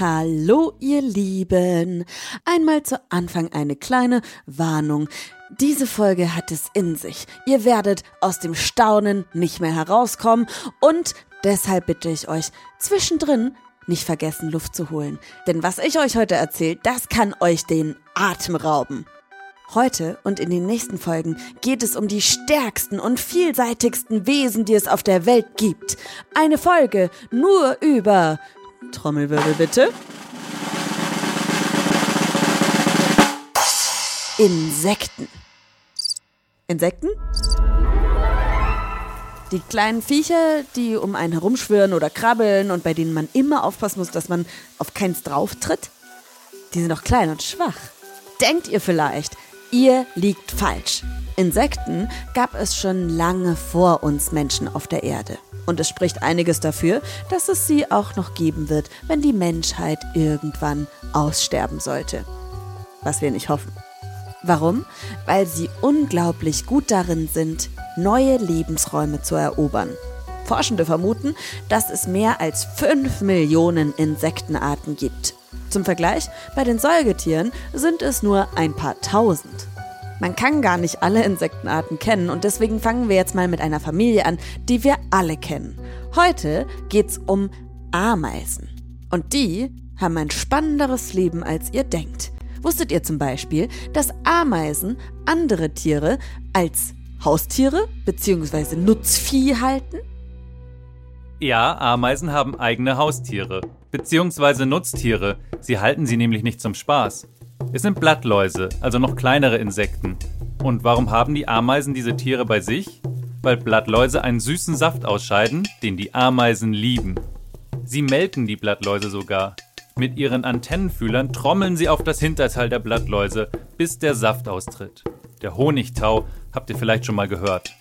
Hallo, ihr Lieben. Einmal zu Anfang eine kleine Warnung. Diese Folge hat es in sich. Ihr werdet aus dem Staunen nicht mehr herauskommen und deshalb bitte ich euch, zwischendrin nicht vergessen, Luft zu holen. Denn was ich euch heute erzähle, das kann euch den Atem rauben. Heute und in den nächsten Folgen geht es um die stärksten und vielseitigsten Wesen, die es auf der Welt gibt. Eine Folge nur über Trommelwirbel bitte. Insekten. Insekten? Die kleinen Viecher, die um einen herumschwirren oder krabbeln und bei denen man immer aufpassen muss, dass man auf keins drauf tritt? Die sind doch klein und schwach. Denkt ihr vielleicht, ihr liegt falsch. Insekten gab es schon lange vor uns Menschen auf der Erde. Und es spricht einiges dafür, dass es sie auch noch geben wird, wenn die Menschheit irgendwann aussterben sollte. Was wir nicht hoffen. Warum? Weil sie unglaublich gut darin sind, neue Lebensräume zu erobern. Forschende vermuten, dass es mehr als 5 Millionen Insektenarten gibt. Zum Vergleich, bei den Säugetieren sind es nur ein paar tausend. Man kann gar nicht alle Insektenarten kennen und deswegen fangen wir jetzt mal mit einer Familie an, die wir alle kennen. Heute geht's um Ameisen. Und die haben ein spannenderes Leben, als ihr denkt. Wusstet ihr zum Beispiel, dass Ameisen andere Tiere als Haustiere bzw. Nutzvieh halten? Ja, Ameisen haben eigene Haustiere bzw. Nutztiere. Sie halten sie nämlich nicht zum Spaß. Es sind Blattläuse, also noch kleinere Insekten. Und warum haben die Ameisen diese Tiere bei sich? Weil Blattläuse einen süßen Saft ausscheiden, den die Ameisen lieben. Sie melken die Blattläuse sogar. Mit ihren Antennenfühlern trommeln sie auf das Hinterteil der Blattläuse, bis der Saft austritt. Der Honigtau habt ihr vielleicht schon mal gehört.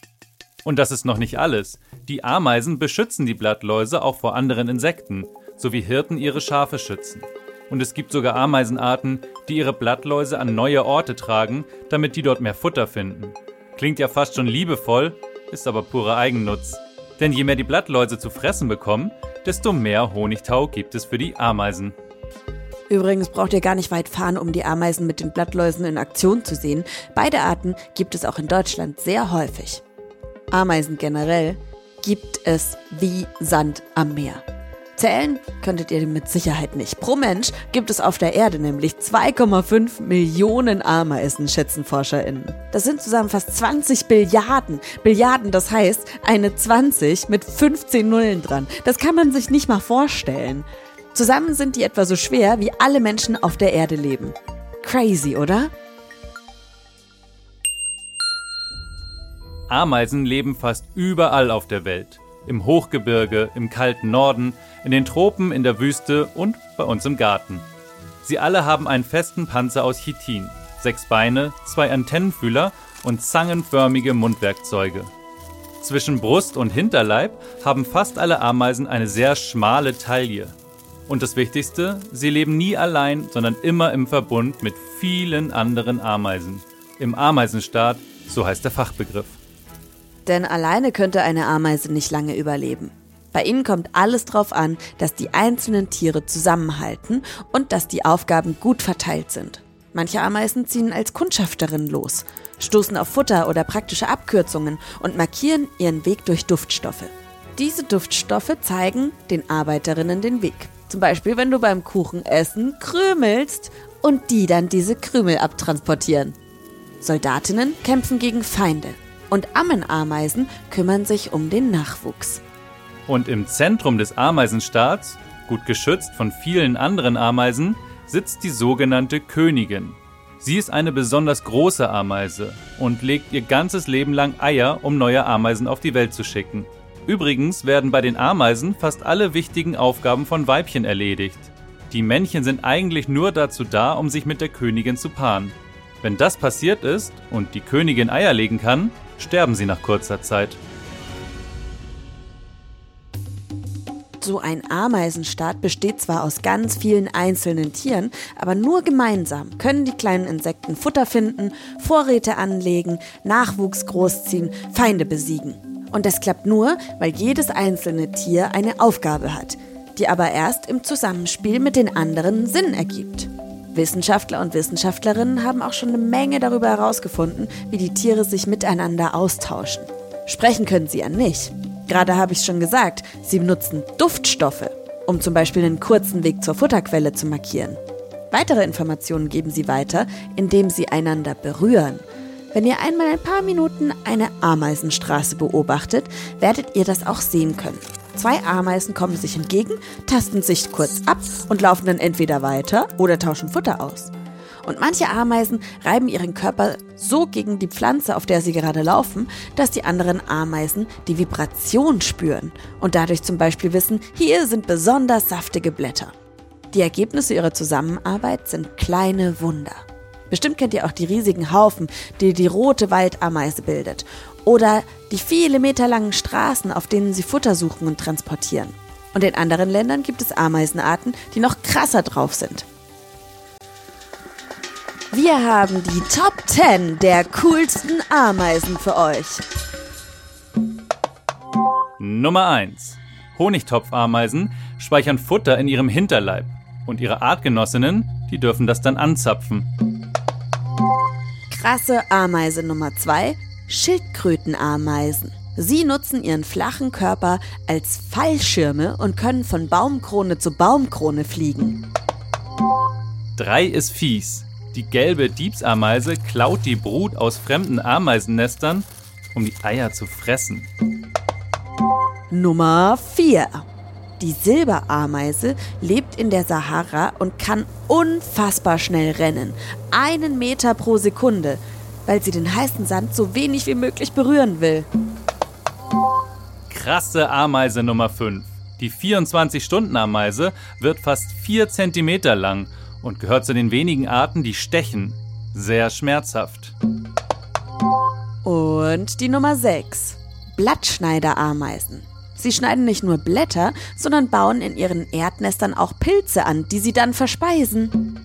Und das ist noch nicht alles. Die Ameisen beschützen die Blattläuse auch vor anderen Insekten, so wie Hirten ihre Schafe schützen und es gibt sogar Ameisenarten, die ihre Blattläuse an neue Orte tragen, damit die dort mehr Futter finden. Klingt ja fast schon liebevoll, ist aber purer Eigennutz. Denn je mehr die Blattläuse zu fressen bekommen, desto mehr Honigtau gibt es für die Ameisen. Übrigens braucht ihr gar nicht weit fahren, um die Ameisen mit den Blattläusen in Aktion zu sehen. Beide Arten gibt es auch in Deutschland sehr häufig. Ameisen generell gibt es wie Sand am Meer. Zählen könntet ihr mit Sicherheit nicht. Pro Mensch gibt es auf der Erde nämlich 2,5 Millionen Ameisen, schätzen ForscherInnen. Das sind zusammen fast 20 Billiarden. Billiarden, das heißt eine 20 mit 15 Nullen dran. Das kann man sich nicht mal vorstellen. Zusammen sind die etwa so schwer, wie alle Menschen auf der Erde leben. Crazy, oder? Ameisen leben fast überall auf der Welt im Hochgebirge, im kalten Norden, in den Tropen, in der Wüste und bei uns im Garten. Sie alle haben einen festen Panzer aus Chitin, sechs Beine, zwei Antennenfühler und zangenförmige Mundwerkzeuge. Zwischen Brust und Hinterleib haben fast alle Ameisen eine sehr schmale Taille. Und das Wichtigste, sie leben nie allein, sondern immer im Verbund mit vielen anderen Ameisen. Im Ameisenstaat, so heißt der Fachbegriff. Denn alleine könnte eine Ameise nicht lange überleben. Bei ihnen kommt alles darauf an, dass die einzelnen Tiere zusammenhalten und dass die Aufgaben gut verteilt sind. Manche Ameisen ziehen als Kundschafterinnen los, stoßen auf Futter oder praktische Abkürzungen und markieren ihren Weg durch Duftstoffe. Diese Duftstoffe zeigen den Arbeiterinnen den Weg. Zum Beispiel, wenn du beim Kuchenessen krümelst und die dann diese Krümel abtransportieren. Soldatinnen kämpfen gegen Feinde und Ammenameisen kümmern sich um den Nachwuchs. Und im Zentrum des Ameisenstaats, gut geschützt von vielen anderen Ameisen, sitzt die sogenannte Königin. Sie ist eine besonders große Ameise und legt ihr ganzes Leben lang Eier, um neue Ameisen auf die Welt zu schicken. Übrigens werden bei den Ameisen fast alle wichtigen Aufgaben von Weibchen erledigt. Die Männchen sind eigentlich nur dazu da, um sich mit der Königin zu paaren. Wenn das passiert ist und die Königin Eier legen kann, sterben sie nach kurzer Zeit. So ein Ameisenstaat besteht zwar aus ganz vielen einzelnen Tieren, aber nur gemeinsam können die kleinen Insekten Futter finden, Vorräte anlegen, Nachwuchs großziehen, Feinde besiegen. Und das klappt nur, weil jedes einzelne Tier eine Aufgabe hat, die aber erst im Zusammenspiel mit den anderen Sinn ergibt. Wissenschaftler und Wissenschaftlerinnen haben auch schon eine Menge darüber herausgefunden, wie die Tiere sich miteinander austauschen. Sprechen können sie ja nicht. Gerade habe ich schon gesagt, sie benutzen Duftstoffe, um zum Beispiel einen kurzen Weg zur Futterquelle zu markieren. Weitere Informationen geben sie weiter, indem sie einander berühren. Wenn ihr einmal ein paar Minuten eine Ameisenstraße beobachtet, werdet ihr das auch sehen können. Zwei Ameisen kommen sich entgegen, tasten sich kurz ab und laufen dann entweder weiter oder tauschen Futter aus. Und manche Ameisen reiben ihren Körper so gegen die Pflanze, auf der sie gerade laufen, dass die anderen Ameisen die Vibration spüren und dadurch zum Beispiel wissen, hier sind besonders saftige Blätter. Die Ergebnisse ihrer Zusammenarbeit sind kleine Wunder. Bestimmt kennt ihr auch die riesigen Haufen, die die rote Waldameise bildet. Oder die viele Meter langen Straßen, auf denen sie Futter suchen und transportieren. Und in anderen Ländern gibt es Ameisenarten, die noch krasser drauf sind. Wir haben die Top 10 der coolsten Ameisen für euch. Nummer 1. Honigtopfameisen speichern Futter in ihrem Hinterleib und ihre Artgenossinnen, die dürfen das dann anzapfen. Krasse Ameise Nummer 2. Schildkrötenameisen. Sie nutzen ihren flachen Körper als Fallschirme und können von Baumkrone zu Baumkrone fliegen. 3 ist fies. Die gelbe Diebsameise klaut die Brut aus fremden Ameisennestern, um die Eier zu fressen. Nummer 4. Die Silberameise lebt in der Sahara und kann unfassbar schnell rennen. Einen Meter pro Sekunde, weil sie den heißen Sand so wenig wie möglich berühren will. Krasse Ameise Nummer 5. Die 24-Stunden-Ameise wird fast 4 cm lang und gehört zu den wenigen Arten, die stechen. Sehr schmerzhaft. Und die Nummer 6. Blattschneiderameisen. Sie schneiden nicht nur Blätter, sondern bauen in ihren Erdnestern auch Pilze an, die sie dann verspeisen.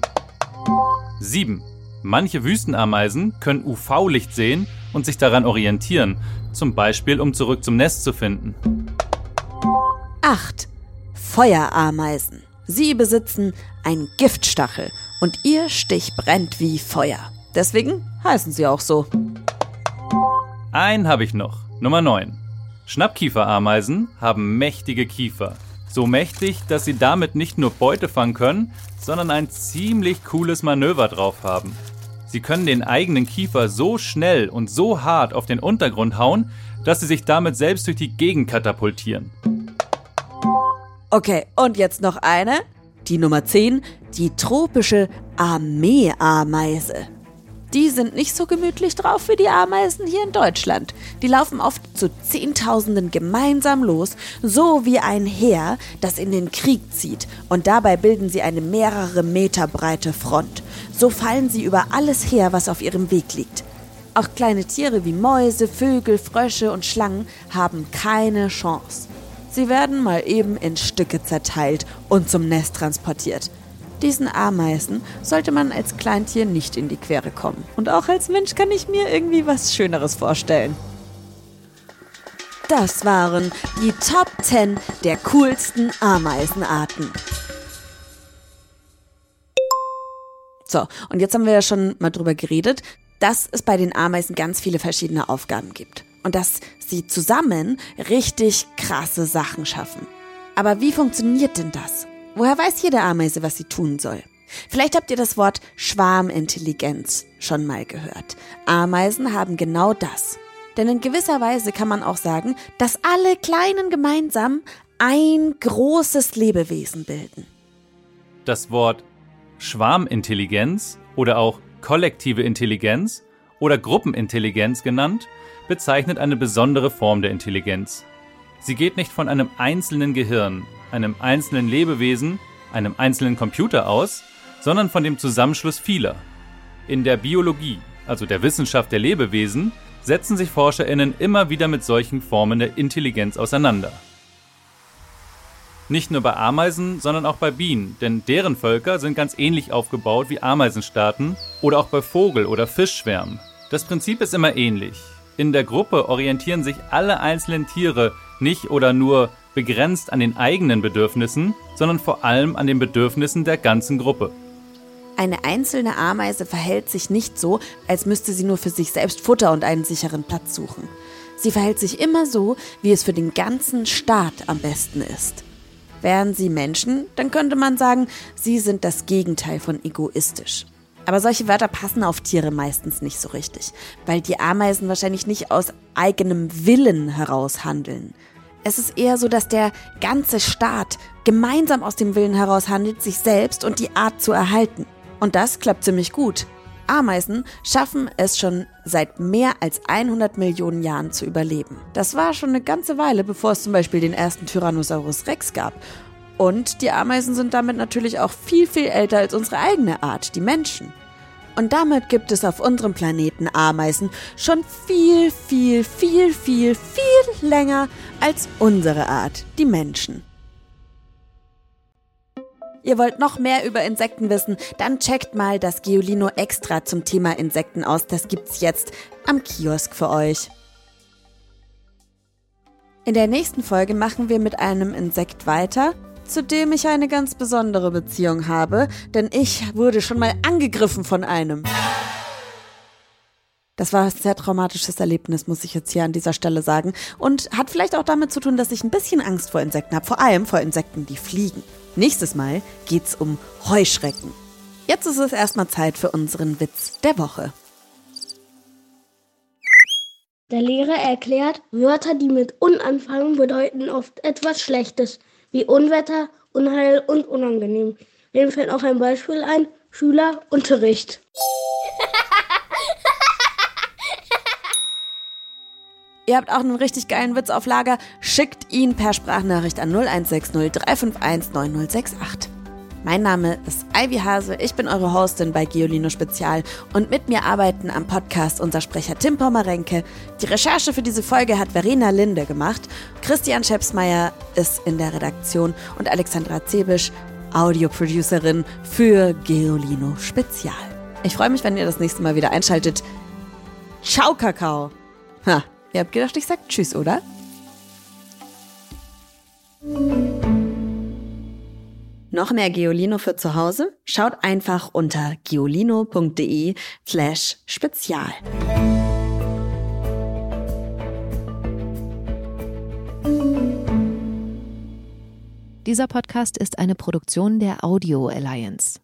7. Manche Wüstenameisen können UV-Licht sehen und sich daran orientieren, zum Beispiel um zurück zum Nest zu finden. 8. Feuerameisen. Sie besitzen einen Giftstachel und ihr Stich brennt wie Feuer. Deswegen heißen sie auch so. Einen habe ich noch. Nummer 9. Schnappkieferameisen haben mächtige Kiefer. So mächtig, dass sie damit nicht nur Beute fangen können, sondern ein ziemlich cooles Manöver drauf haben. Sie können den eigenen Kiefer so schnell und so hart auf den Untergrund hauen, dass sie sich damit selbst durch die Gegend katapultieren. Okay, und jetzt noch eine. Die Nummer 10, die tropische Armeeameise. Die sind nicht so gemütlich drauf wie die Ameisen hier in Deutschland. Die laufen oft zu Zehntausenden gemeinsam los, so wie ein Heer, das in den Krieg zieht. Und dabei bilden sie eine mehrere Meter breite Front. So fallen sie über alles her, was auf ihrem Weg liegt. Auch kleine Tiere wie Mäuse, Vögel, Frösche und Schlangen haben keine Chance. Sie werden mal eben in Stücke zerteilt und zum Nest transportiert. Diesen Ameisen sollte man als Kleintier nicht in die Quere kommen. Und auch als Mensch kann ich mir irgendwie was Schöneres vorstellen. Das waren die Top 10 der coolsten Ameisenarten. So, und jetzt haben wir ja schon mal drüber geredet, dass es bei den Ameisen ganz viele verschiedene Aufgaben gibt und dass sie zusammen richtig krasse Sachen schaffen. Aber wie funktioniert denn das? Woher weiß jede Ameise, was sie tun soll? Vielleicht habt ihr das Wort Schwarmintelligenz schon mal gehört. Ameisen haben genau das. Denn in gewisser Weise kann man auch sagen, dass alle Kleinen gemeinsam ein großes Lebewesen bilden. Das Wort Schwarmintelligenz oder auch kollektive Intelligenz oder Gruppenintelligenz genannt, bezeichnet eine besondere Form der Intelligenz. Sie geht nicht von einem einzelnen Gehirn, einem einzelnen Lebewesen, einem einzelnen Computer aus, sondern von dem Zusammenschluss vieler. In der Biologie, also der Wissenschaft der Lebewesen, setzen sich ForscherInnen immer wieder mit solchen Formen der Intelligenz auseinander. Nicht nur bei Ameisen, sondern auch bei Bienen, denn deren Völker sind ganz ähnlich aufgebaut wie Ameisenstaaten oder auch bei Vogel- oder Fischschwärmen. Das Prinzip ist immer ähnlich. In der Gruppe orientieren sich alle einzelnen Tiere nicht oder nur begrenzt an den eigenen Bedürfnissen, sondern vor allem an den Bedürfnissen der ganzen Gruppe. Eine einzelne Ameise verhält sich nicht so, als müsste sie nur für sich selbst Futter und einen sicheren Platz suchen. Sie verhält sich immer so, wie es für den ganzen Staat am besten ist. Wären sie Menschen, dann könnte man sagen, sie sind das Gegenteil von egoistisch. Aber solche Wörter passen auf Tiere meistens nicht so richtig, weil die Ameisen wahrscheinlich nicht aus eigenem Willen heraus handeln. Es ist eher so, dass der ganze Staat gemeinsam aus dem Willen heraus handelt, sich selbst und die Art zu erhalten. Und das klappt ziemlich gut. Ameisen schaffen es schon seit mehr als 100 Millionen Jahren zu überleben. Das war schon eine ganze Weile, bevor es zum Beispiel den ersten Tyrannosaurus Rex gab. Und die Ameisen sind damit natürlich auch viel, viel älter als unsere eigene Art, die Menschen. Und damit gibt es auf unserem Planeten Ameisen schon viel, viel, viel, viel, viel länger als unsere Art, die Menschen. Ihr wollt noch mehr über Insekten wissen? Dann checkt mal das Geolino Extra zum Thema Insekten aus. Das gibt's jetzt am Kiosk für euch. In der nächsten Folge machen wir mit einem Insekt weiter, zu dem ich eine ganz besondere Beziehung habe, denn ich wurde schon mal angegriffen von einem. Das war ein sehr traumatisches Erlebnis, muss ich jetzt hier an dieser Stelle sagen. Und hat vielleicht auch damit zu tun, dass ich ein bisschen Angst vor Insekten habe. Vor allem vor Insekten, die fliegen. Nächstes Mal geht's um Heuschrecken. Jetzt ist es erstmal Zeit für unseren Witz der Woche. Der Lehrer erklärt, Wörter, die mit un anfangen, bedeuten oft etwas Schlechtes, wie Unwetter, Unheil und unangenehm. Mir fällt auf ein Beispiel ein, Schüler, Unterricht. Ihr habt auch einen richtig geilen Witz auf Lager. Schickt ihn per Sprachnachricht an 0160 351 9068. Mein Name ist Ivy Hase, ich bin eure Hostin bei Geolino Spezial und mit mir arbeiten am Podcast unser Sprecher Tim Pommerenke. Die Recherche für diese Folge hat Verena Linde gemacht, Christian Schepsmeier ist in der Redaktion und Alexandra Zebisch, Audioproducerin für Geolino Spezial. Ich freue mich, wenn ihr das nächste Mal wieder einschaltet. Ciao, Kakao! Ha, Ihr habt gedacht, ich sag Tschüss, oder? Noch mehr Geolino für zu Hause? Schaut einfach unter geolino.de slash spezial. Dieser Podcast ist eine Produktion der Audio Alliance.